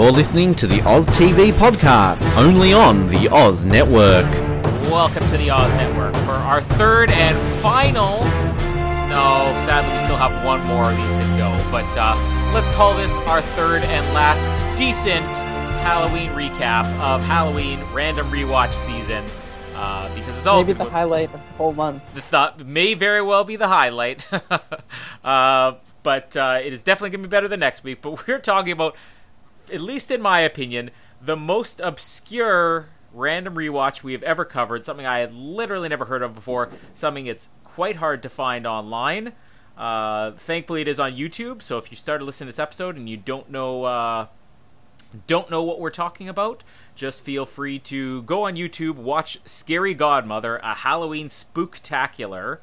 You're listening to the Oz TV podcast, only on the Oz Network. Welcome to the Oz Network for our third and final. No, sadly, we still have one more of these to go, but uh, let's call this our third and last decent Halloween recap of Halloween random rewatch season. Uh, because it's all maybe the highlight of the whole month. The thought may very well be the highlight, uh, but uh, it is definitely going to be better than next week. But we're talking about, at least in my opinion, the most obscure random rewatch we have ever covered. Something I had literally never heard of before. Something it's quite hard to find online. Uh, thankfully, it is on YouTube. So if you started listening to this episode and you don't know uh, don't know what we're talking about, just feel free to go on YouTube, watch Scary Godmother, a Halloween spooktakular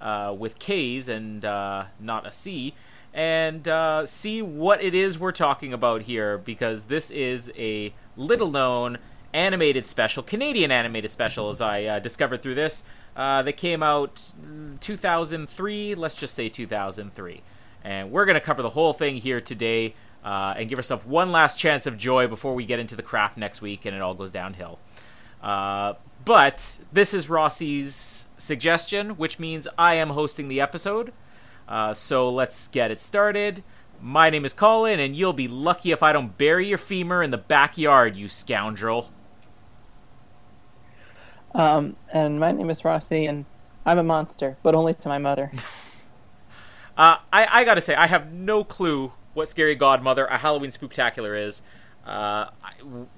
uh, with K's and uh, not a C, and uh, see what it is we're talking about here because this is a little known animated special, Canadian animated special, as I uh, discovered through this. Uh, that came out 2003, let's just say 2003. And we're going to cover the whole thing here today uh, and give ourselves one last chance of joy before we get into the craft next week and it all goes downhill. Uh, but this is Rossi's suggestion, which means I am hosting the episode. Uh, so let's get it started. My name is Colin, and you'll be lucky if I don't bury your femur in the backyard, you scoundrel. Um, and my name is Rossi, and I'm a monster, but only to my mother. uh, I, I gotta say, I have no clue what Scary Godmother, a Halloween Spooktakular is. Uh,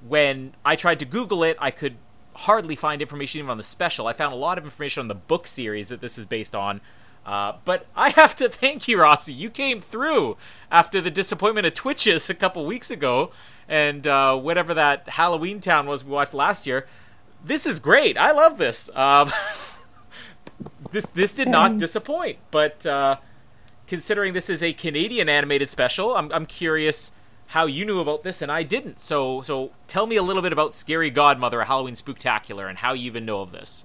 when I tried to Google it, I could hardly find information even on the special. I found a lot of information on the book series that this is based on. Uh, but I have to thank you, Rossi. You came through after the disappointment of Twitches a couple weeks ago, and uh, whatever that Halloween Town was we watched last year. This is great. I love this. Um, this this did not disappoint, but uh, considering this is a Canadian animated special, I'm, I'm curious how you knew about this and I didn't. So so tell me a little bit about Scary Godmother, a Halloween Spooktakular, and how you even know of this.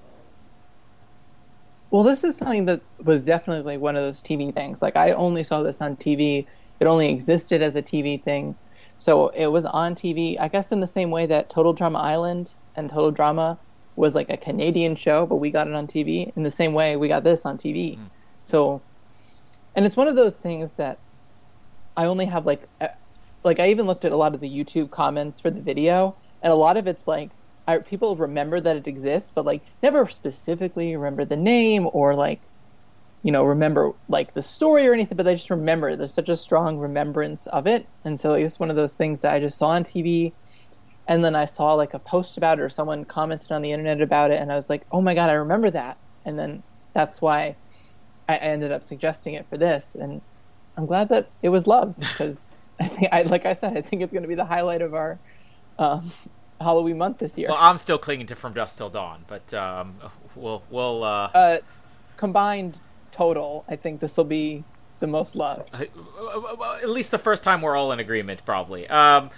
Well, this is something that was definitely one of those TV things. Like I only saw this on TV. It only existed as a TV thing. So it was on TV, I guess in the same way that Total Drama Island and Total Drama was like a Canadian show, but we got it on TV. In the same way we got this on TV. Mm. So and it's one of those things that I only have like like I even looked at a lot of the YouTube comments for the video, and a lot of it's like I, people remember that it exists, but like never specifically remember the name or like you know remember like the story or anything, but they just remember. There's such a strong remembrance of it, and so it's one of those things that I just saw on TV, and then I saw like a post about it or someone commented on the internet about it, and I was like, oh my god, I remember that, and then that's why I ended up suggesting it for this, and I'm glad that it was loved because I think, I, like I said, I think it's going to be the highlight of our um, Halloween month this year. Well, I'm still clinging to From Dusk Till Dawn, but um, we'll we'll uh... Uh, combined total. I think this will be the most loved. Uh, at least the first time we're all in agreement, probably. Um,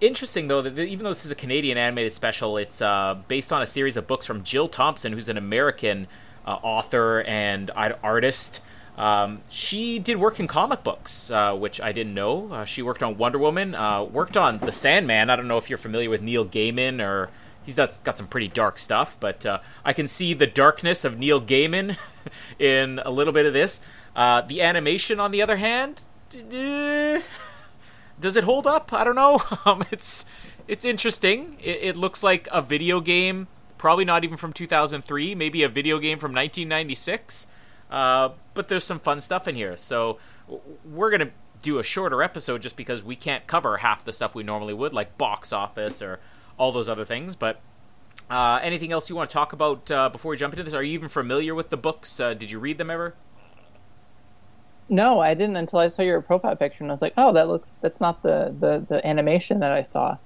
interesting though that even though this is a Canadian animated special, it's uh, based on a series of books from Jill Thompson, who's an American uh, author and artist. Um, she did work in comic books, uh, which I didn't know. Uh, she worked on Wonder Woman, uh, worked on The Sandman. I don't know if you're familiar with Neil Gaiman or he's got, got some pretty dark stuff, but uh, I can see the darkness of Neil Gaiman in a little bit of this. Uh, the animation, on the other hand, does it hold up? I don't know. Um, it's it's interesting. It, it looks like a video game probably not even from 2003, maybe a video game from 1996. Uh, but there's some fun stuff in here. So we're going to do a shorter episode just because we can't cover half the stuff we normally would, like box office or all those other things. But uh, anything else you want to talk about uh, before we jump into this? Are you even familiar with the books? Uh, did you read them ever? No, I didn't until I saw your profile picture, and I was like, "Oh, that looks that's not the the, the animation that I saw."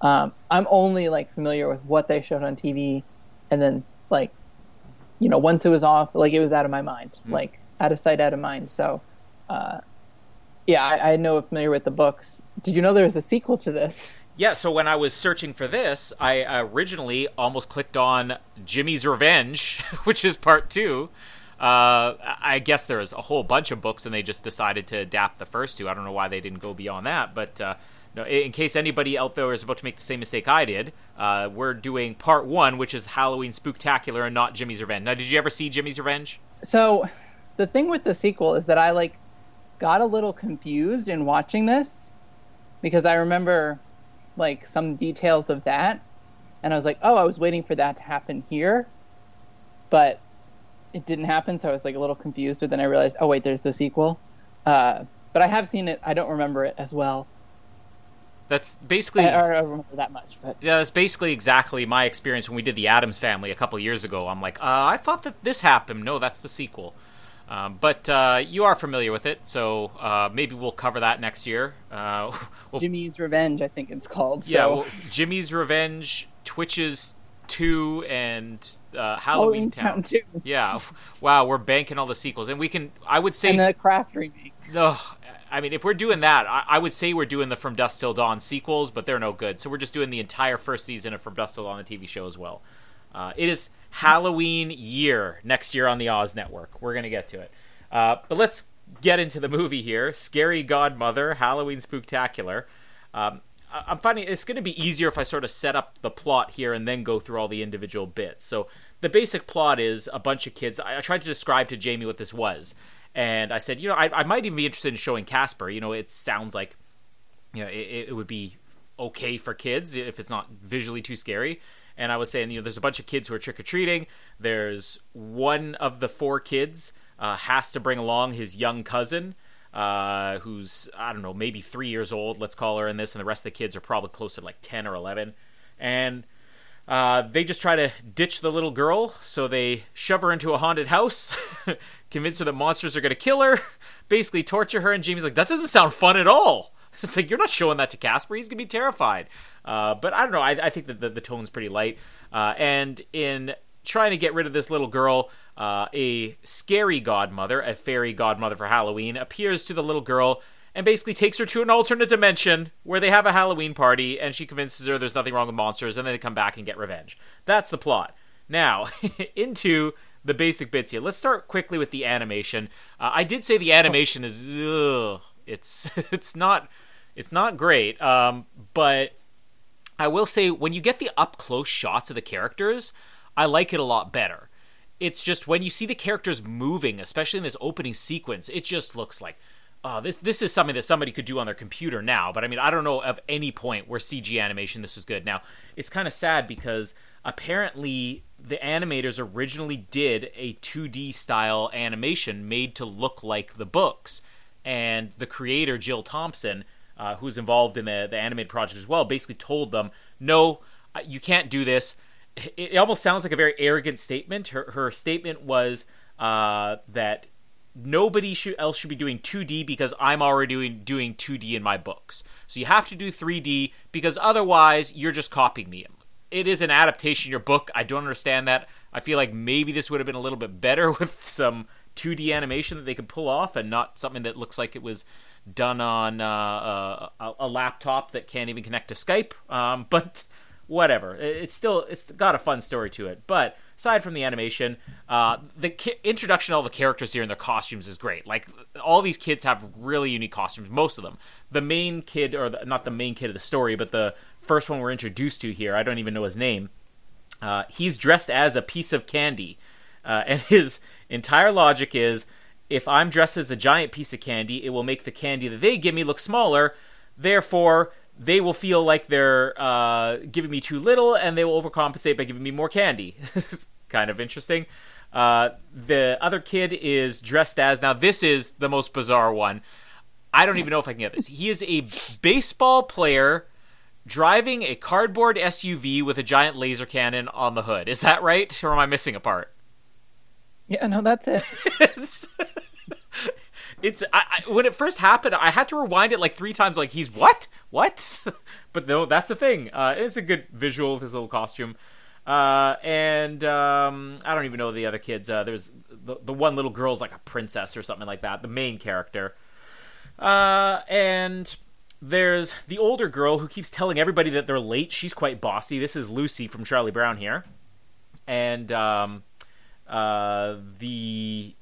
Um, I'm only like familiar with what they showed on TV, and then like, you know, once it was off, like it was out of my mind, mm. like out of sight, out of mind. So, uh, yeah, I, I know familiar with the books. Did you know there was a sequel to this? Yeah, so when I was searching for this, I originally almost clicked on Jimmy's Revenge, which is part two. Uh, I guess there's a whole bunch of books, and they just decided to adapt the first two. I don't know why they didn't go beyond that, but uh, no, in case anybody out there is about to make the same mistake I did, uh, we're doing part one, which is Halloween Spooktakular, and not Jimmy's Revenge. Now, did you ever see Jimmy's Revenge? So, the thing with the sequel is that I like got a little confused in watching this because I remember like some details of that, and I was like, oh, I was waiting for that to happen here, but it didn't happen, so I was like a little confused. But then I realized, oh wait, there's the sequel. Uh, but I have seen it. I don't remember it as well. That's basically. I, I don't remember that much, but Yeah, that's basically exactly my experience when we did the Addams Family a couple years ago. I'm like, uh, I thought that this happened. No, that's the sequel. Um, but uh, you are familiar with it, so uh, maybe we'll cover that next year. Uh, we'll, Jimmy's Revenge, I think it's called. So. yeah, well, Jimmy's Revenge, Twitches Two, and uh, Halloween Halloween Town too, Yeah, wow, we're banking all the sequels, and we can. I would say and the Craft remake. Ugh, I mean, if we're doing that, I, I would say we're doing the From Dusk Till Dawn sequels, but they're no good. So we're just doing the entire first season of From Dusk Till Dawn, the TV show as well. Uh, it is Halloween year next year on the Oz Network. We're gonna get to it, uh, but let's get into the movie here. Scary Godmother, Halloween Spooktakular. Um, I- I'm finding it's going to be easier if I sort of set up the plot here and then go through all the individual bits. So the basic plot is a bunch of kids. I, I tried to describe to Jamie what this was, and I said, you know, I, I might even be interested in showing Casper. You know, it sounds like, you know, it, it would be okay for kids if it's not visually too scary. And I was saying, you know, there's a bunch of kids who are trick or treating. There's one of the four kids uh, has to bring along his young cousin, uh, who's I don't know, maybe three years old. Let's call her in this, and the rest of the kids are probably closer to like ten or eleven. And uh, they just try to ditch the little girl, so they shove her into a haunted house, convince her that monsters are going to kill her, basically torture her. And Jamie's like, "That doesn't sound fun at all." It's like you're not showing that to Casper; he's going to be terrified. Uh, but I don't know. I, I think that the, the tone's pretty light. Uh, and in trying to get rid of this little girl, uh, a scary godmother, a fairy godmother for Halloween, appears to the little girl and basically takes her to an alternate dimension where they have a Halloween party and she convinces her there's nothing wrong with monsters and then they come back and get revenge. That's the plot. Now, into the basic bits here. Let's start quickly with the animation. Uh, I did say the animation is ugh, it's it's not it's not great. Um, but I will say when you get the up close shots of the characters, I like it a lot better. It's just when you see the characters moving, especially in this opening sequence, it just looks like oh, this this is something that somebody could do on their computer now. But I mean, I don't know of any point where CG animation this was good. Now, it's kind of sad because apparently the animators originally did a 2D style animation made to look like the books, and the creator Jill Thompson, uh, who's involved in the the animated project as well, basically told them, no, uh, you can't do this. It, it almost sounds like a very arrogant statement. Her her statement was uh, that nobody should, else should be doing 2D because I'm already doing doing 2D in my books. So you have to do 3D because otherwise you're just copying me. It is an adaptation your book. I don't understand that. I feel like maybe this would have been a little bit better with some 2D animation that they could pull off and not something that looks like it was done on uh, a, a laptop that can't even connect to Skype. Um, but whatever. It's still it's got a fun story to it. But aside from the animation, uh, the ki- introduction of all the characters here and their costumes is great. Like all these kids have really unique costumes. Most of them. The main kid, or the, not the main kid of the story, but the first one we're introduced to here. I don't even know his name. Uh, he's dressed as a piece of candy, uh, and his entire logic is. If I'm dressed as a giant piece of candy, it will make the candy that they give me look smaller. Therefore, they will feel like they're uh, giving me too little and they will overcompensate by giving me more candy. kind of interesting. Uh, the other kid is dressed as now. This is the most bizarre one. I don't even know if I can get this. He is a baseball player driving a cardboard SUV with a giant laser cannon on the hood. Is that right, or am I missing a part? Yeah, no, that's it. it's, I, I, when it first happened, I had to rewind it like three times. Like he's what, what? but no, that's a thing. Uh, it's a good visual with his little costume. Uh, and um, I don't even know the other kids. Uh, there's the, the one little girl's like a princess or something like that. The main character. Uh, and there's the older girl who keeps telling everybody that they're late. She's quite bossy. This is Lucy from Charlie Brown here, and um, uh, the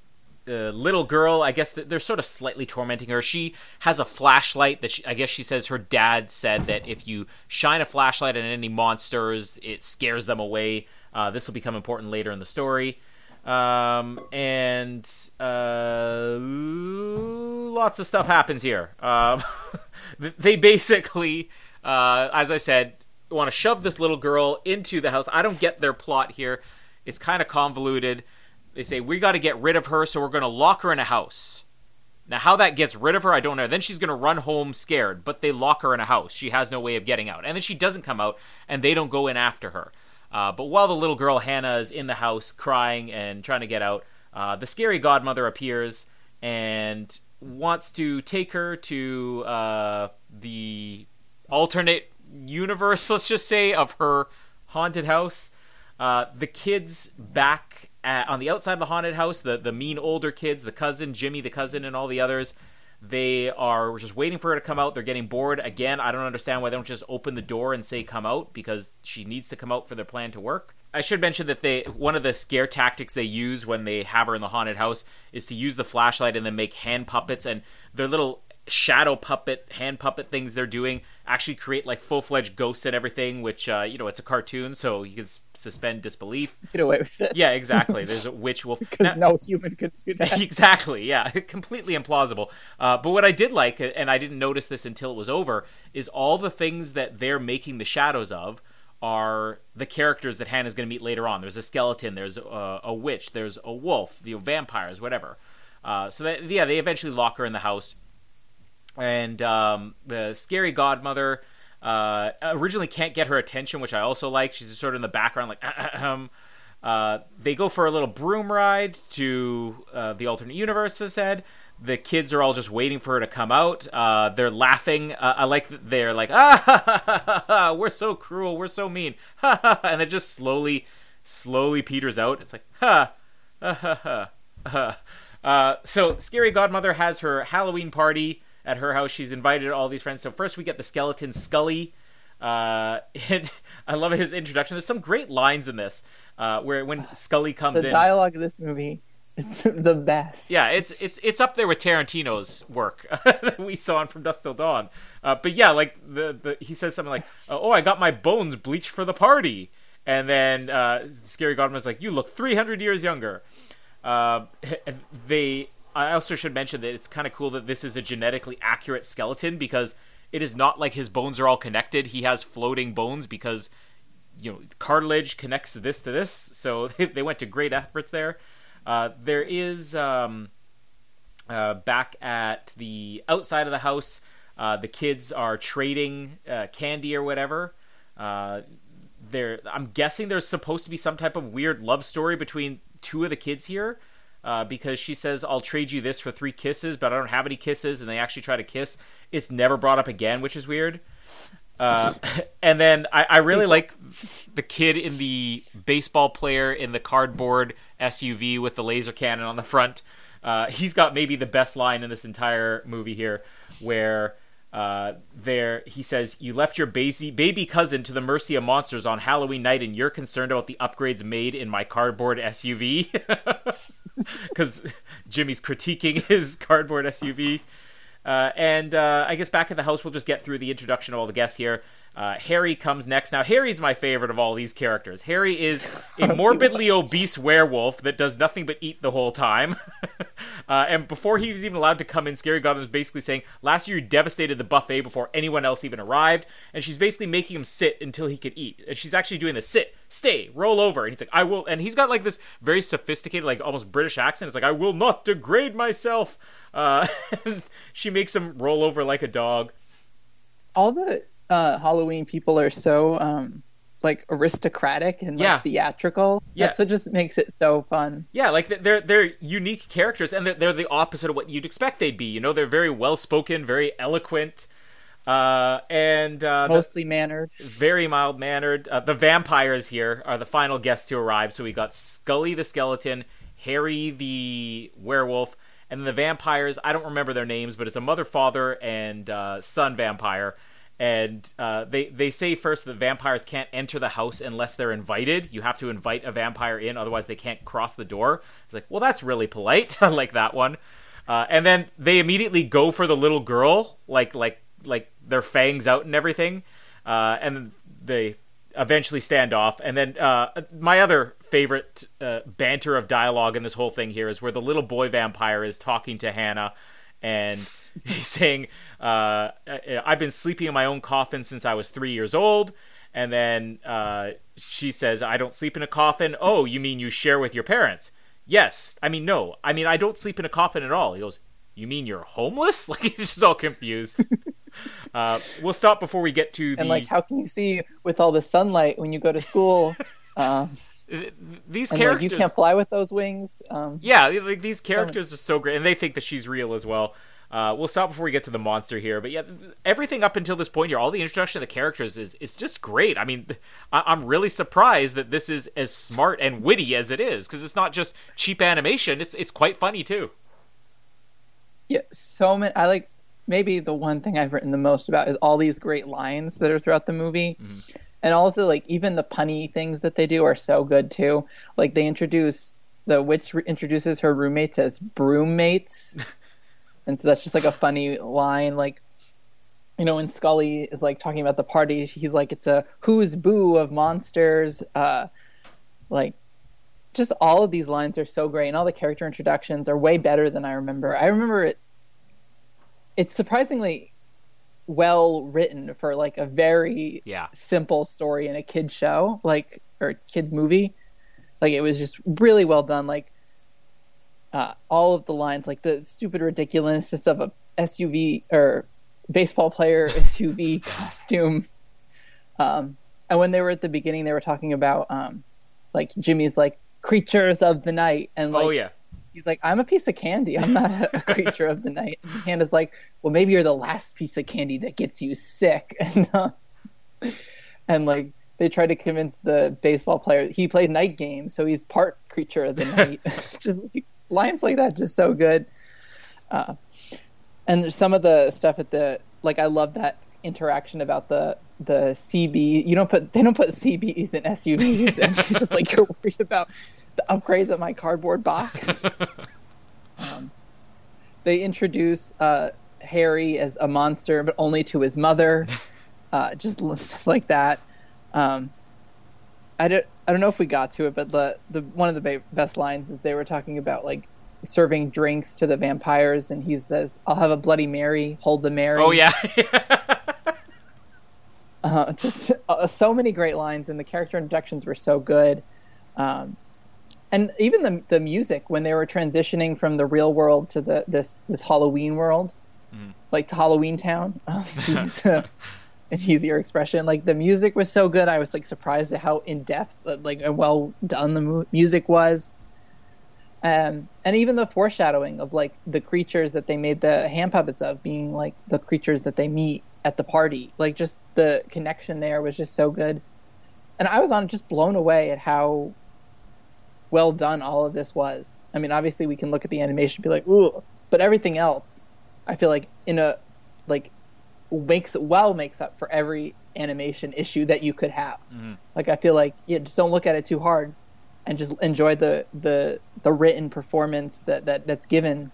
uh, little girl, I guess they're sort of slightly tormenting her. She has a flashlight that she, I guess she says her dad said that if you shine a flashlight at any monsters, it scares them away. Uh, this will become important later in the story. Um, and uh, lots of stuff happens here. Um, they basically, uh, as I said, want to shove this little girl into the house. I don't get their plot here. It's kind of convoluted. They say we got to get rid of her, so we're going to lock her in a house. Now, how that gets rid of her, I don't know. Then she's going to run home scared, but they lock her in a house. She has no way of getting out. And then she doesn't come out, and they don't go in after her. Uh, but while the little girl Hannah is in the house crying and trying to get out, uh, the scary godmother appears and wants to take her to uh, the alternate universe, let's just say, of her haunted house. Uh, the kids back at, on the outside of the haunted house, the, the mean older kids, the cousin, Jimmy, the cousin, and all the others, they are just waiting for her to come out. They're getting bored. Again, I don't understand why they don't just open the door and say come out because she needs to come out for their plan to work. I should mention that they one of the scare tactics they use when they have her in the haunted house is to use the flashlight and then make hand puppets and their little shadow puppet hand puppet things they're doing actually create like full fledged ghosts and everything. Which uh, you know it's a cartoon, so you can suspend disbelief. Get away with it. Yeah, exactly. There's a witch wolf. Because no human could do that. exactly. Yeah, completely implausible. Uh, but what I did like, and I didn't notice this until it was over, is all the things that they're making the shadows of are the characters that Hannah's going to meet later on. There's a skeleton, there's a, a witch, there's a wolf, the vampires, whatever. Uh, so that yeah, they eventually lock her in the house and um, the scary godmother uh, originally can't get her attention, which I also like. She's sort of in the background, like. Ahem. Uh, they go for a little broom ride to uh, the alternate universe. As said, the kids are all just waiting for her to come out. Uh, they're laughing. Uh, I like that they're like, ah, ha, ha, ha, we're so cruel, we're so mean, and it just slowly, slowly peters out. It's like, ha, ha, ha, ha. Uh, so, scary godmother has her Halloween party at her house. She's invited all these friends. So first we get the skeleton Skully. Uh, and I love his introduction. There's some great lines in this uh, where when Skully comes the in, The dialogue of this movie is the best. yeah, it's it's it's up there with Tarantino's work that we saw on From Dusk Till Dawn. Uh, but yeah, like the, the he says something like, "Oh, I got my bones bleached for the party," and then uh, Scary Godmother's like, "You look 300 years younger." Uh, they I also should mention that it's kind of cool that this is a genetically accurate skeleton because it is not like his bones are all connected. He has floating bones because you know cartilage connects this to this, so they went to great efforts there. Uh, there is um, uh, back at the outside of the house. Uh, the kids are trading uh, candy or whatever. Uh, there, I'm guessing there's supposed to be some type of weird love story between two of the kids here uh, because she says, I'll trade you this for three kisses, but I don't have any kisses, and they actually try to kiss. It's never brought up again, which is weird. Uh, and then I, I, really like the kid in the baseball player in the cardboard SUV with the laser cannon on the front. Uh, he's got maybe the best line in this entire movie here, where uh, there he says, "You left your baby baby cousin to the mercy of monsters on Halloween night, and you're concerned about the upgrades made in my cardboard SUV." Because Jimmy's critiquing his cardboard SUV. Uh, and uh, I guess back at the house, we'll just get through the introduction of all the guests here. Uh, Harry comes next. Now, Harry's my favorite of all these characters. Harry is a morbidly obese werewolf that does nothing but eat the whole time. uh, and before he was even allowed to come in, Scary Godmother was basically saying, Last year you devastated the buffet before anyone else even arrived. And she's basically making him sit until he could eat. And she's actually doing the sit, stay, roll over. And he's like, I will. And he's got like this very sophisticated, like almost British accent. It's like, I will not degrade myself. Uh, she makes him roll over like a dog. All the uh, Halloween people are so um, like aristocratic and like, Yeah. theatrical. Yeah. That's what just makes it so fun. Yeah, like they're they're unique characters, and they're, they're the opposite of what you'd expect they'd be. You know, they're very well spoken, very eloquent, uh, and uh, the- Mostly mannered. very mild mannered. Uh, the vampires here are the final guests to arrive. So we got Skully the skeleton, Harry the werewolf, and then the vampires. I don't remember their names, but it's a mother, father, and uh, son vampire. And uh, they they say first that vampires can't enter the house unless they're invited. You have to invite a vampire in, otherwise they can't cross the door. It's like, well, that's really polite. I like that one. Uh, and then they immediately go for the little girl, like like like their fangs out and everything. Uh, and they eventually stand off. And then uh, my other favorite uh, banter of dialogue in this whole thing here is where the little boy vampire is talking to Hannah, and he's saying, uh, "I've been sleeping in my own coffin since I was three years old." And then uh, she says, "I don't sleep in a coffin." Oh, you mean you share with your parents? Yes. I mean, no. I mean, I don't sleep in a coffin at all. He goes, "You mean you're homeless?" Like he's just all confused. Uh, we'll stop before we get to the. And like, how can you see with all the sunlight when you go to school? Um, these and, characters, like, you can't fly with those wings. Um, yeah, like these characters are so great, and they think that she's real as well. Uh, we'll stop before we get to the monster here, but yeah, everything up until this point here, all the introduction of the characters is it's just great. I mean, I- am really surprised that this is as smart and witty as it is because it's not just cheap animation; it's it's quite funny too. Yeah, so many. I like maybe the one thing I've written the most about is all these great lines that are throughout the movie. Mm-hmm. And also like even the punny things that they do are so good too. Like they introduce the witch re- introduces her roommates as broommates. and so that's just like a funny line like you know when Skully is like talking about the party, he's like it's a who's boo of monsters uh like just all of these lines are so great and all the character introductions are way better than I remember. I remember it it's surprisingly well written for like a very yeah. simple story in a kid show, like or kids movie. Like it was just really well done. Like uh, all of the lines, like the stupid ridiculousness of a SUV or baseball player SUV costume. Um, and when they were at the beginning, they were talking about um, like Jimmy's like creatures of the night, and like oh yeah, he's like, I'm a piece of candy. I'm not a creature of the night. And Hannah's like, well, maybe you're the last piece of candy that gets you sick. And, uh, and like, they try to convince the baseball player he plays night games, so he's part creature of the night. just like, lines like that, just so good. Uh, and some of the stuff at the like, I love that interaction about the the CB. You don't put they don't put CBs in SUVs, and she's just like you're worried about the upgrades of my cardboard box. um, they introduce uh, Harry as a monster, but only to his mother. Uh, just stuff like that. Um, I don't, I don't know if we got to it, but the, the one of the ba- best lines is they were talking about like serving drinks to the vampires, and he says, "I'll have a Bloody Mary, hold the Mary." Oh yeah. uh, just uh, so many great lines, and the character introductions were so good. Um, and even the the music when they were transitioning from the real world to the this this Halloween world, mm. like to Halloween Town, um, an easier expression. Like the music was so good, I was like surprised at how in depth, uh, like well done the mu- music was. Um, and even the foreshadowing of like the creatures that they made the hand puppets of being like the creatures that they meet at the party, like just the connection there was just so good. And I was on just blown away at how well done all of this was. I mean, obviously we can look at the animation and be like, ooh, but everything else, I feel like in a like makes well makes up for every animation issue that you could have. Mm-hmm. Like I feel like yeah, just don't look at it too hard and just enjoy the the the written performance that that that's given.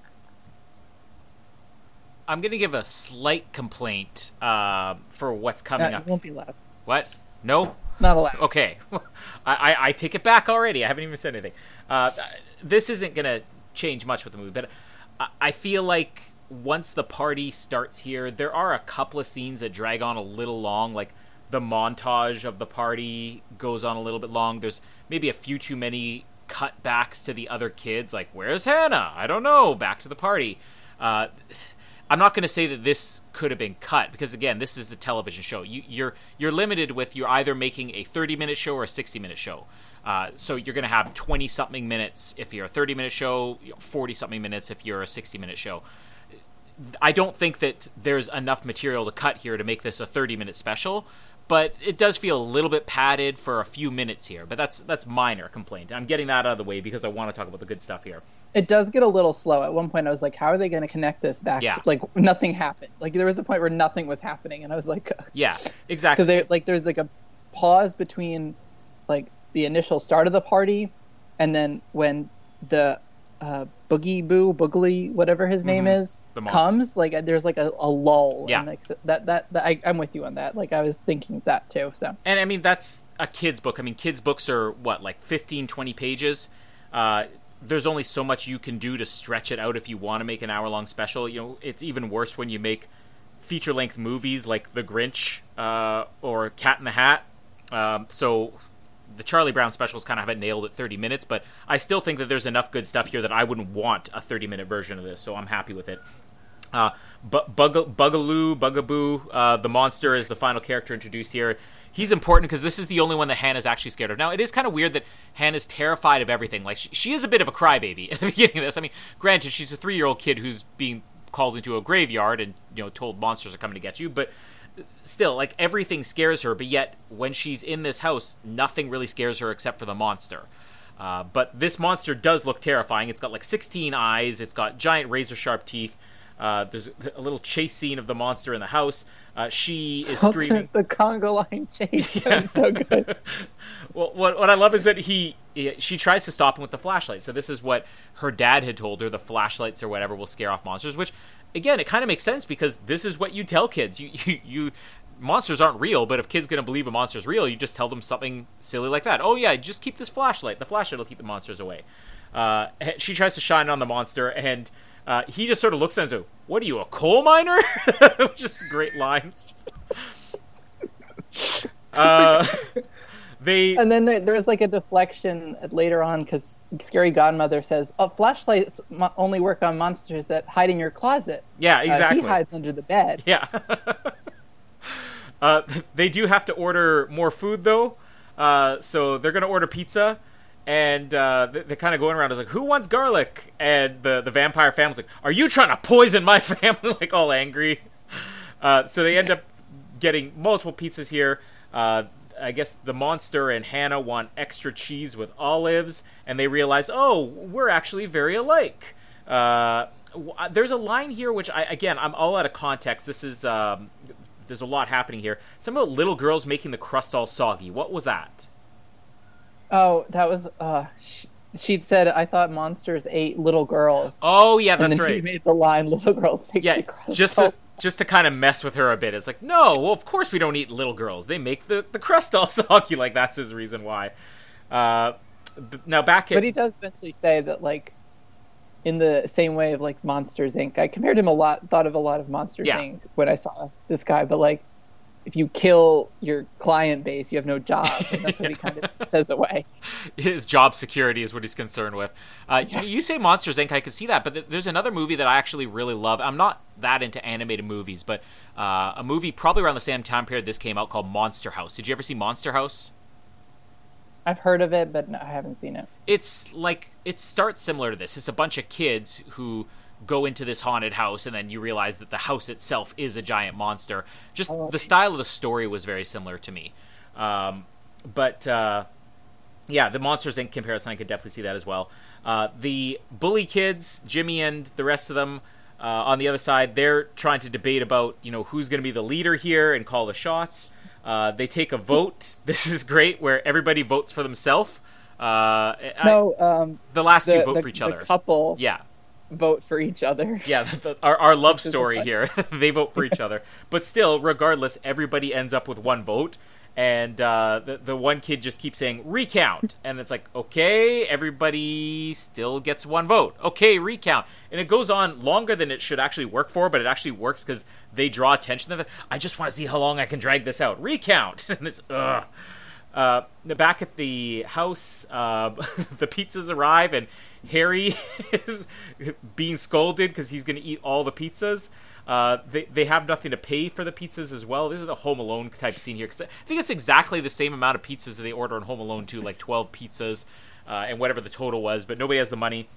I'm gonna give a slight complaint uh, for what's coming uh, up. Won't be loud. What? No. Not allowed. Okay, I, I, I, take it back already. I haven't even said anything. Uh, this isn't gonna change much with the movie, but I, I feel like once the party starts here, there are a couple of scenes that drag on a little long. Like the montage of the party goes on a little bit long. There's maybe a few too many cutbacks to the other kids. Like, where's Hannah? I don't know. Back to the party. Uh, I'm not going to say that this could have been cut because again, this is a television show. You, are you're, you're limited with you're either making a 30 minute show or a 60 minute show. Uh, so you're going to have 20 something minutes if you're a 30 minute show, 40 something minutes if you're a 60 minute show. I don't think that there's enough material to cut here to make this a 30 minute special, but it does feel a little bit padded for a few minutes here. But that's that's minor complaint. I'm getting that out of the way because I want to talk about the good stuff here. it does get a little slow. At one point, I was like, "How are they going to connect this back?" Yeah. To, like nothing happened. Like there was a point where nothing was happening, and I was like, Yeah, exactly. because like there's like a pause between like the initial start of the party, and then when the uh, Boogie Boo Boogly whatever his name is Mm-hmm. Monster. comes, like there's like a, a lull. Yeah. And, like, so that that, that I, I'm with you on that. Like I was thinking that too. So And I mean, that's a kid's book. I mean, kids' books are, what, like 15, 20 pages? Uh, there's only so much you can do to stretch it out if you want to make an hour long special. You know, it's even worse when you make feature length movies like The Grinch uh, or Cat in the Hat. Um, so the Charlie Brown specials kind of have it nailed at 30 minutes, but I still think that there's enough good stuff here that I wouldn't want a 30 minute version of this, so I'm happy with it. Uh, Bug- Bugaloo, Bugaboo, uh, the monster is the final character introduced here. He's important because this is the only one that Hannah's actually scared of. Now, it is kind of weird that Hannah's terrified of everything. Like, she, she is a bit of a crybaby at the beginning of this. I mean, granted, she's a three year old kid who's being called into a graveyard and, you know, told monsters are coming to get you, but still, like, everything scares her, but yet, when she's in this house, nothing really scares her except for the monster. Uh, but this monster does look terrifying. It's got like 16 eyes. It's got giant razor sharp teeth. Uh, there's a little chase scene of the monster in the house. Uh, she is screaming. the conga line chase that so good. Well, what what I love is that he, he- she tries to stop him with the flashlight. So this is what her dad had told her: the flashlights or whatever will scare off monsters. Which, again, it kind of makes sense because this is what you tell kids. You you, you monsters aren't real, but if kids gonna believe a monster's real, you just tell them something silly like that. Oh yeah, just keep this flashlight. The flashlight will keep the monsters away. Uh, she tries to shine on the monster, and uh, he just sort of looks at her and says, "What are you, a coal miner?" Which is a great line. Uh, they And then there, there's like a deflection later on because Scary Godmother says, "Oh, flashlights only work on monsters that hide in your closet." yeah Uh, exactly he hides under the bed. Yeah. uh, they do have to order more food though, uh, so they're gonna order pizza, and uh, they- they're kind of going around. It's like, who wants garlic? And the the vampire family's like, are you trying to poison my family? like all angry. Uh, so they end up getting multiple pizzas here. Uh, I guess the monster and Hannah want extra cheese with olives, and they realize, oh, we're actually very alike. Uh, w- there's a line here which, I, again, I'm all out of context. This is um, there's a lot happening here. Some about little girls making the crust all soggy. What was that? Oh, that was. Uh, sh- she said, "I thought monsters ate little girls." Oh yeah, and that's then he right. made the line, "Little girls make Yeah, the crust just all to, just to kind of mess with her a bit. It's like, no, well, of course we don't eat little girls. They make the, the crust all soggy. Like that's his reason why. Uh, now back at But he does eventually say that, like, in the same way of like Monsters Inc. I compared him a lot, thought of a lot of Monsters Yeah. Inc. when I saw this guy. But like, if you kill your client base, you have no job. And that's what he kind of says away. his job security is what he's concerned with. Uh, you- You say Monsters Inc. I could see that, but th- there's another movie that I actually really love. I'm not that into animated movies, but uh, a movie probably around the same time period this came out called Monster House. Did you ever see Monster House? I've heard of it, but no, I haven't seen it. it's like it starts similar to this. It's a bunch of kids who go into this haunted house, and then you realize that the house itself is a giant monster. Just the style of the story was very similar to me. Um, but uh, yeah, the Monsters Inc. comparison, I could definitely see that as well. Uh, the bully kids, Jimmy and the rest of them. Uh, on the other side, they're trying to debate about you know who's going to be the leader here and call the shots. Uh, they take a vote. This is great, where everybody votes for themselves. Uh, I- No, um, the last the, two vote the, for each the other. couple Yeah, vote for each other. yeah. the- the- our our love story here. they vote for each other, but still, regardless, everybody ends up with one vote. And uh, the the one kid just keeps saying recount, and it's like okay, everybody still gets one vote. Okay, recount, and it goes on longer than it should actually work for, but it actually works because they draw attention to it. I just want to see how long I can drag this out. Recount, and this ugh. Uh, back at the house, uh, the pizzas arrive, and Harry is being scolded because he's going to eat all the pizzas. Uh, they they have nothing to pay for the pizzas as well. This is a Home Alone type scene here. 'cause I think it's exactly the same amount of pizzas that they order in Home Alone too, like twelve pizzas, uh, and whatever the total was. But nobody has the money.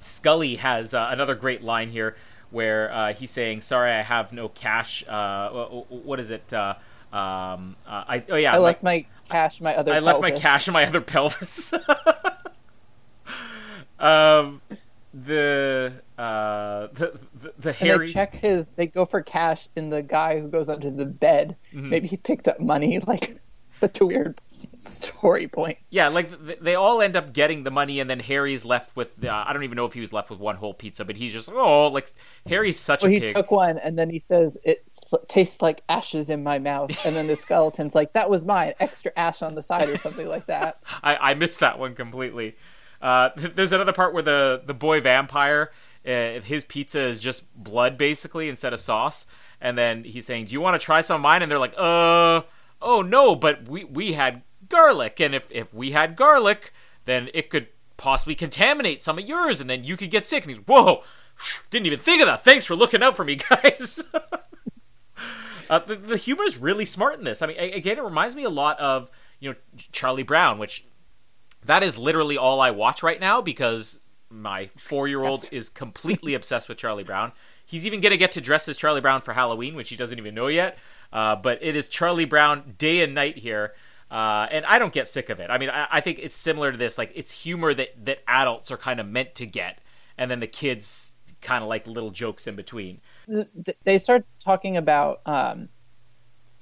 Skully has uh, another great line here where uh, he's saying, "Sorry, I have no cash." Uh, wh- wh- what is it? Um, uh, I oh yeah, I my- left my cash, my other. I left my cash in my other pelvis. um, the uh the the, the And they check his. They go for cash in the guy who goes under the bed. Mm-hmm. Maybe he picked up money. Like such a weird story point. Yeah, like they all end up getting the money, and then Harry's left with. Uh, I don't even know if he was left with one whole pizza, but he's just oh, like Harry's such Well, a he pig. took one and then he says it tastes like ashes in my mouth. And then the skeleton's like, "That was mine. Extra ash on the side or something like that." I, I missed that one completely. Uh, there's another part where the the boy vampire, uh, his pizza is just blood basically instead of sauce, and then he's saying, "Do you want to try some of mine?" And they're like, "Uh, oh no, but we we had garlic, and if if we had garlic, then it could possibly contaminate some of yours, and then you could get sick." And he's, "Whoa." Didn't even think of that. Thanks for looking out for me, guys. Uh, the, the humor is really smart in this. I mean, again, it reminds me a lot of you know Charlie Brown, which that is literally all I watch right now because my four year old is completely obsessed with Charlie Brown. He's even going to get to dress as Charlie Brown for Halloween, which he doesn't even know yet. Uh, but it is Charlie Brown day and night here. Uh, and I don't get sick of it. I mean, I, I think it's similar to this. Like, it's humor that, that adults are kind of meant to get, and then the kids kind of like little jokes in between. th- th- they start talking about um,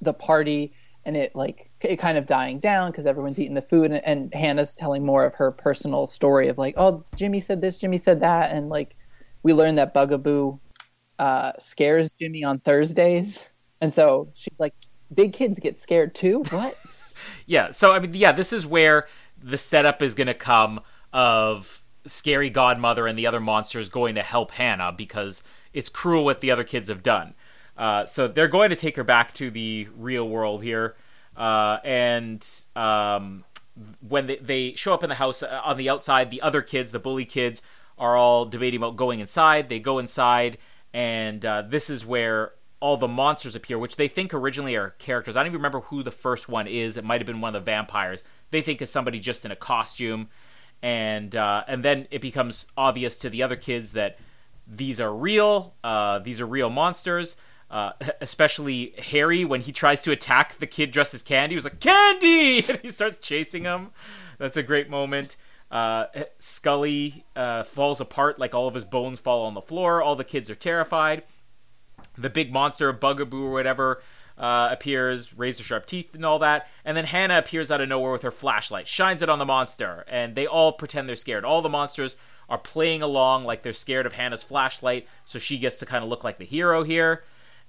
the party and it like it kind of dying down because everyone's eating the food and, and Hannah's telling more of her personal story of like, oh, Jimmy said this, Jimmy said that, and like we learned that Bugaboo uh, scares Jimmy on Thursdays, and so she's like, big kids get scared too. What? Yeah, so I mean, yeah, this is where the setup is going to come of scary godmother and the other monsters going to help Hannah because it's cruel what the other kids have done. Uh, so they're going to take her back to the real world here, uh, and um, when they, they show up in the house uh, on the outside, the other kids, the bully kids, are all debating about going inside. They go inside, and uh, this is where all the monsters appear, which they think originally are characters. I don't even remember who the first one is. It might have been one of the vampires. They think is somebody just in a costume, and uh, and then it becomes obvious to the other kids that these are real. Uh, these are real monsters. Uh, especially Harry when he tries to attack the kid dressed as Candy. He was like Candy, and he starts chasing him. That's a great moment. Uh, Skully uh, falls apart, like all of his bones fall on the floor. All the kids are terrified. The big monster, Bugaboo or whatever, uh, appears, razor sharp teeth and all that. And then Hannah appears out of nowhere with her flashlight, shines it on the monster, and they all pretend they're scared. All the monsters are playing along like they're scared of Hannah's flashlight, so she gets to kind of look like the hero here.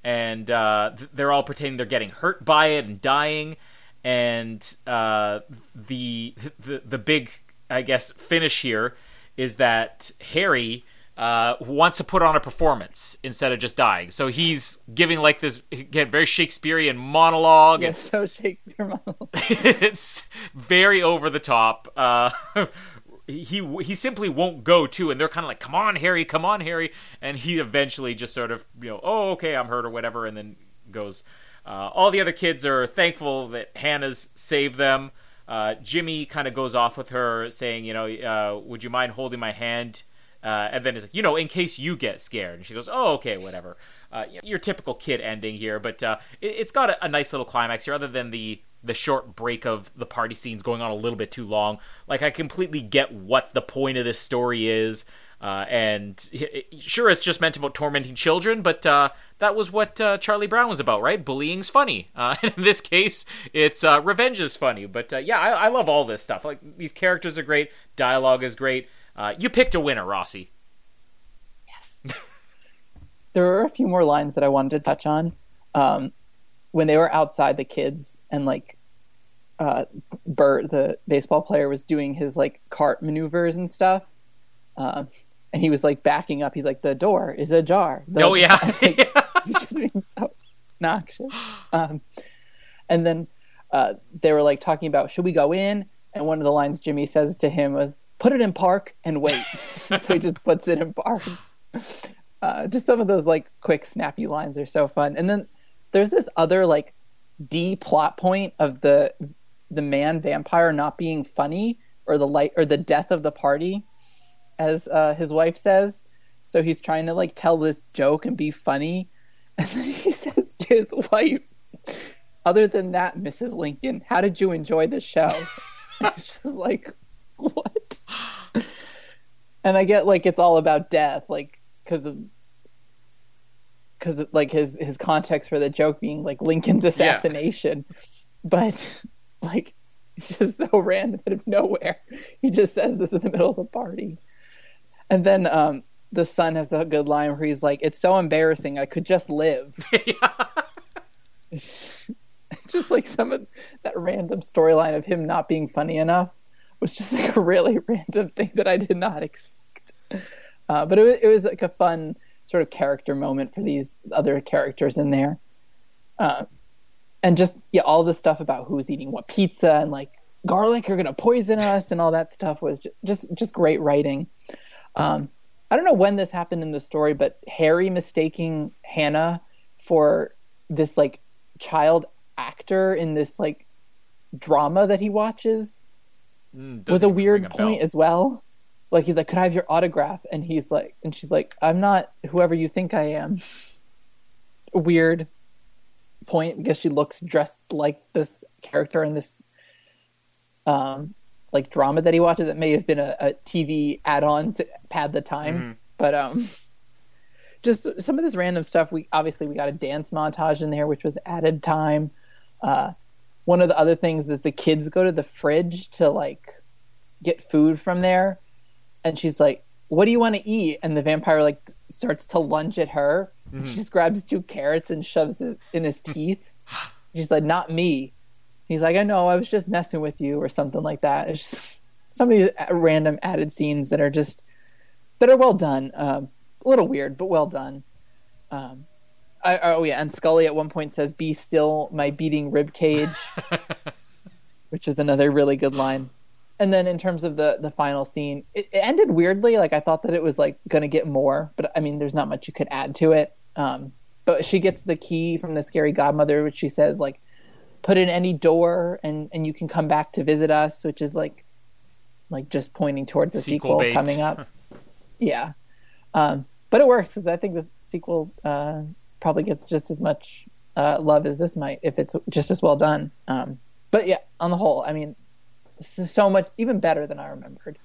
And uh, th- they're all pretending they're getting hurt by it and dying. And uh, the the the big, I guess, finish here is that Harry uh, wants to put on a performance instead of just dying. So he's giving like this again very Shakespearean monologue. yeah, so Shakespeare monologue. it's very over the top. Uh, he he simply won't go to, and they're kind of like, "Come on, Harry, come on, Harry," and he eventually just sort of you know, "Oh, okay, I'm hurt" or whatever, and then goes. Uh, all the other kids are thankful that Hannah's saved them. Uh, Jimmy kind of goes off with her, saying, "You know, uh, would you mind holding my hand?" Uh, and then it's like, you know, in case you get scared. And she goes, "Oh, okay, whatever." Uh, your typical kid ending here, but uh, it, has got a, a nice little climax here. Other than the the short break of the party scenes going on a little bit too long, like I completely get what the point of this story is. Uh, and it, sure, it's just meant about tormenting children, but uh, that was what uh, Charlie Brown was about, right? Bullying's funny. In this case, it's revenge is funny. But yeah, I, I love all this stuff. Like these characters are great, dialogue is great. Uh, you picked a winner, Rossi. Yes. there are a few more lines that I wanted to touch on. Um, when they were outside, the kids and like uh, Bert, the baseball player, was doing his like cart maneuvers and stuff. Um, and he was like backing up. He's like, "The door is ajar." The Oh yeah, Like, he's just being so noxious. Um, and then uh, they were like talking about should we go in? And one of the lines Jimmy says to him was, "Put it in park and wait." so he just puts it in park. Uh, just some of those like quick snappy lines are so fun. And then there's this other like D plot point of the the man vampire not being funny or the light or the death of the party, as uh, his wife says. So he's trying to like tell this joke and be funny, and then he says to his wife, "Other than that, Mrs. Lincoln, how did you enjoy the show?" it's just like what. and I get like it's all about death, like because of because like his his context for the joke being like Lincoln's assassination, yeah. but like it's just so random out of nowhere. He just says this in the middle of the party, and then um, the son has a good line where he's like, "It's so embarrassing. I could just live." just like some of that random storyline of him not being funny enough was just like a really random thing that I did not expect. Uh, but it was, it was like a fun sort of character moment for these other characters in there. Uh, and just yeah, all the stuff about who's eating what pizza and like garlic are gonna poison us and all that stuff was just just, just great writing. Um, I don't know when this happened in the story, but Harry mistaking Hannah for this like child actor in this like drama that he watches mm, was a weird a point as well. Like he's like, "Could I have your autograph?" And he's like, and she's like, "I'm not whoever you think I am." weird point because she looks dressed like this character in this um like drama that he watches. It may have been a, a TV add-on to pad the time, mm-hmm. but um just some of this random stuff. We obviously we got a dance montage in there, which was added time. Uh, one of the other things is the kids go to the fridge to like get food from there, and she's like, "What do you want to eat?" And the vampire like starts to lunge at her. Mm-hmm. She just grabs two carrots and shoves it in his teeth. She's like, "Not me." He's like, "I know, I was just messing with you," or something like that. It's just some of these random added scenes that are just that are well done. Um, a little weird, but well done. Um, I, oh yeah, and Skully at one point says, "Be still, my beating rib cage," which is another really good line. And then in terms of the the final scene, it, it ended weirdly. Like I thought that it was like going to get more, but I mean, there's not much you could add to it. Um, but she gets the key from the scary godmother, which she says like, "Put in any door, and and you can come back to visit us," which is like, like just pointing towards the sequel, sequel coming up. yeah. Um, but it works because I think the sequel uh, probably gets just as much uh, love as this might if it's just as well done. Um, but yeah, on the whole, I mean, so much even better than I remembered.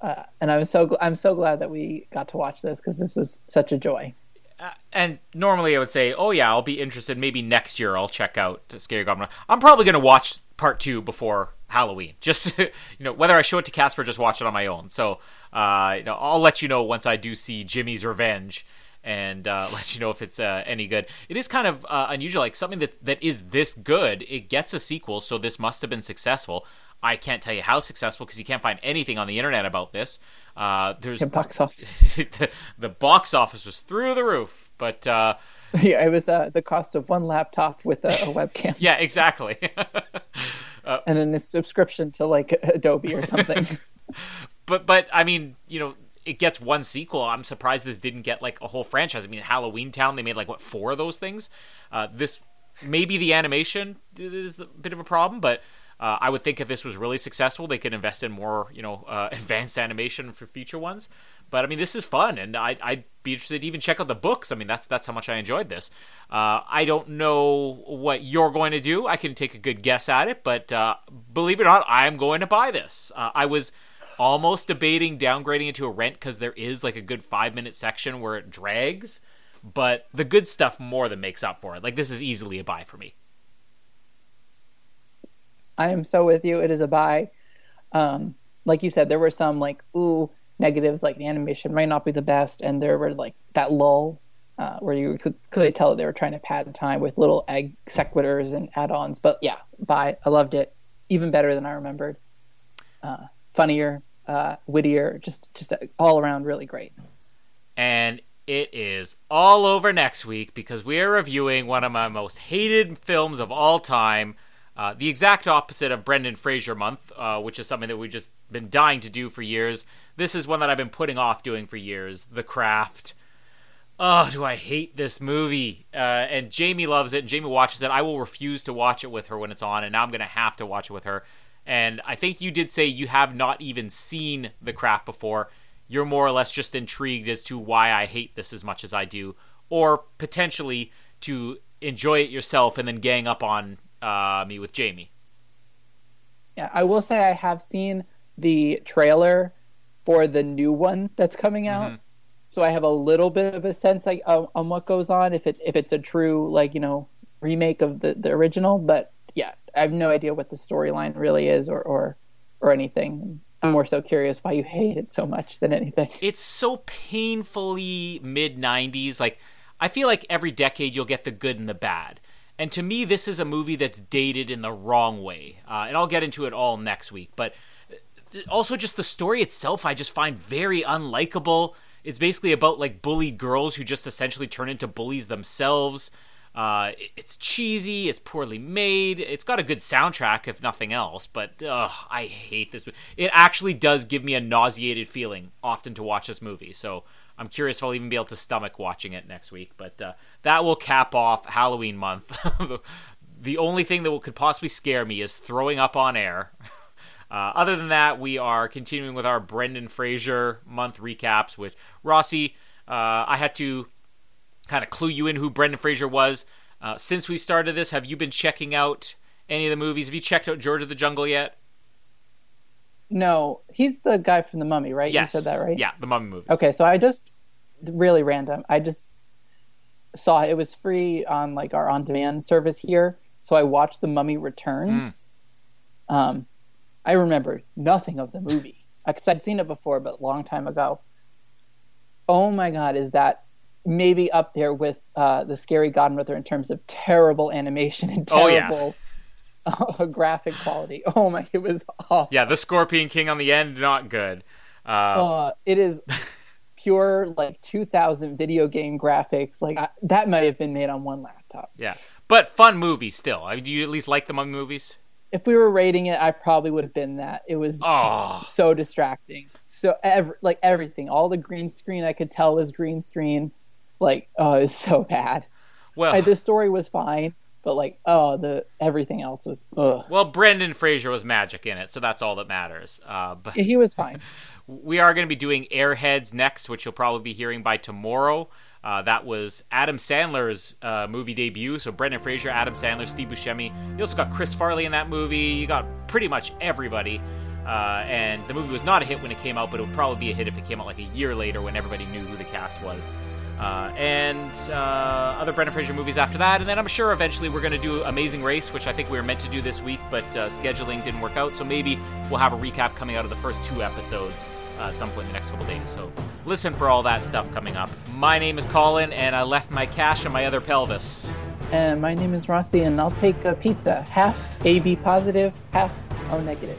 Uh, and I was so gl- I'm so glad that we got to watch this because this was such a joy. Uh, and normally I would say, oh yeah, I'll be interested. Maybe next year I'll check out Scary Goblin. I'm probably going to watch part two before Halloween. Just you know, whether I show it to Casper, just watch it on my own. So uh, you know, I'll let you know once I do see Jimmy's Revenge and uh, let you know if it's uh, any good. It is kind of uh, unusual, like something that that is this good. It gets a sequel, so this must have been successful. I can't tell you how successful because you can't find anything on the internet about this. Uh, there's the box office. the, the, box office was through the roof, but uh, yeah, it was uh, the cost of one laptop with a, a webcam. yeah, exactly. and then a subscription to like Adobe or something but but I mean, you know, it gets one sequel. I'm surprised this didn't get like a whole franchise. I mean, Halloween Town they made like what four of those things. Uh, this maybe the animation is a bit of a problem, but uh, I would think if this was really successful, they could invest in more, you know, uh, advanced animation for future ones. But I mean, this is fun, and I, would be interested to even check out the books. I mean, that's that's how much I enjoyed this. Uh, I don't know what you're going to do. I can take a good guess at it, but uh, believe it or not, I'm going to buy this. Uh, I was almost debating downgrading it to a rent because there is like a good five minute section where it drags, but the good stuff more than makes up for it. Like this is easily a buy for me. I am so with you. It is a buy. Um, like you said, there were some like ooh negatives, like the animation might not be the best, and there were like that lull uh, where you could clearly tell they were trying to pad time with little egg sequiturs and add-ons. But yeah, buy. I loved it, even better than I remembered. Uh, funnier, uh, wittier, just just all around really great. And it is all over next week because we are reviewing one of my most hated films of all time. Uh, the exact opposite of Brendan Fraser month, uh, which is something that we've just been dying to do for years. This is one that I've been putting off doing for years. The Craft. Oh, do I hate this movie? Uh, and Jamie loves it, and Jamie watches it. I will refuse to watch it with her when it's on, and now I'm going to have to watch it with her and I think you did say you have not even seen The Craft before. You're more or less just intrigued as to why I hate this as much as I do, or potentially to enjoy it yourself and then gang up on uh, me with Jamie. Yeah, I will say I have seen the trailer for the new one that's coming out. Mhm. So I have a little bit of a sense like on, on what goes on if it if it's a true like you know remake of the the original. But yeah, I have no idea what the storyline really is or or or anything. I'm more so curious why you hate it so much than anything. it's so painfully mid 90s like i feel like every decade you'll get the good and the bad and to me this is a movie that's dated in the wrong way uh, and i'll get into it all next week but uh, also just the story itself i just find very unlikable it's basically about like bullied girls who just essentially turn into bullies themselves uh, it's cheesy, it's poorly made, it's got a good soundtrack if nothing else, but I hate this. It actually does give me a nauseated feeling often to watch this movie, so I'm curious if I'll even be able to stomach watching it next week. But uh, that will cap off Halloween month. the only thing that could possibly scare me is throwing up on air. Uh, other than that, we are continuing with our Brendan Fraser month recaps. With Rossi, uh, I had to kind of clue you in who Brendan Fraser was. Uh, since we started this, have you been checking out any of the movies? Have you checked out George of the Jungle yet? No, he's the guy from the Mummy, right? Yes. You said that right? Yeah, the Mummy movies. Okay, so I just really random. I just saw it was free on like our on-demand service here, so I watched The Mummy Returns. Um, I remember nothing of the movie because I'd seen it before, but a long time ago. Oh my god, is that maybe up there with uh, the Scary Godmother in terms of terrible animation and Oh, yeah. terrible graphic quality? Oh my, it was awful. Yeah, the Scorpion King on the end, not good. Uh, Uh, it is pure like 2000 video game graphics. Like I, that might have been made on one laptop. yeah, but fun movie still. I mean, do you at least like the Mummy movies? If we were rating it, I probably would have been that. It was Oh, so distracting. So every, like everything, all the green screen I could tell was green screen. Like oh, it was so bad. well, I, the story was fine, but like oh, the everything else was ugh. well, Brendan Fraser was magic in it, so that's all that matters. Uh, but He was fine. we are going to be doing Airheads next, which you'll probably be hearing by tomorrow. Uh, that was Adam Sandler's uh, movie debut. So Brendan Fraser, Adam Sandler, Steve Buscemi. You also got Chris Farley in that movie. You got pretty much everybody. Uh, and the movie was not a hit when it came out, but it would probably be a hit if it came out like a year later when everybody knew who the cast was. Uh, and uh, other Brendan Fraser movies after that. And then I'm sure eventually we're going to do Amazing Race, which I think we were meant to do this week, but uh, scheduling didn't work out. So maybe we'll have a recap coming out of the first two episodes uh, at some point in the next couple days. So listen for all that stuff coming up. My name is Colin, and I left my cash in my other pelvis. And my name is Rossi, and I'll take a pizza, half AB positive, half O negative.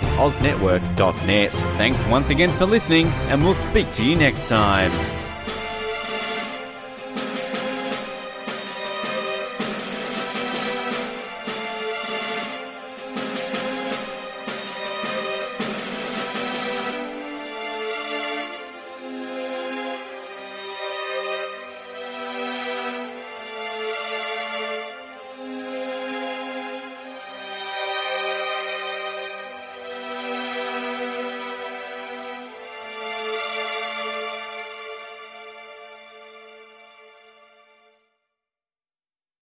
the OzNetwork.net. Thanks once again for listening, and we'll speak to you next time.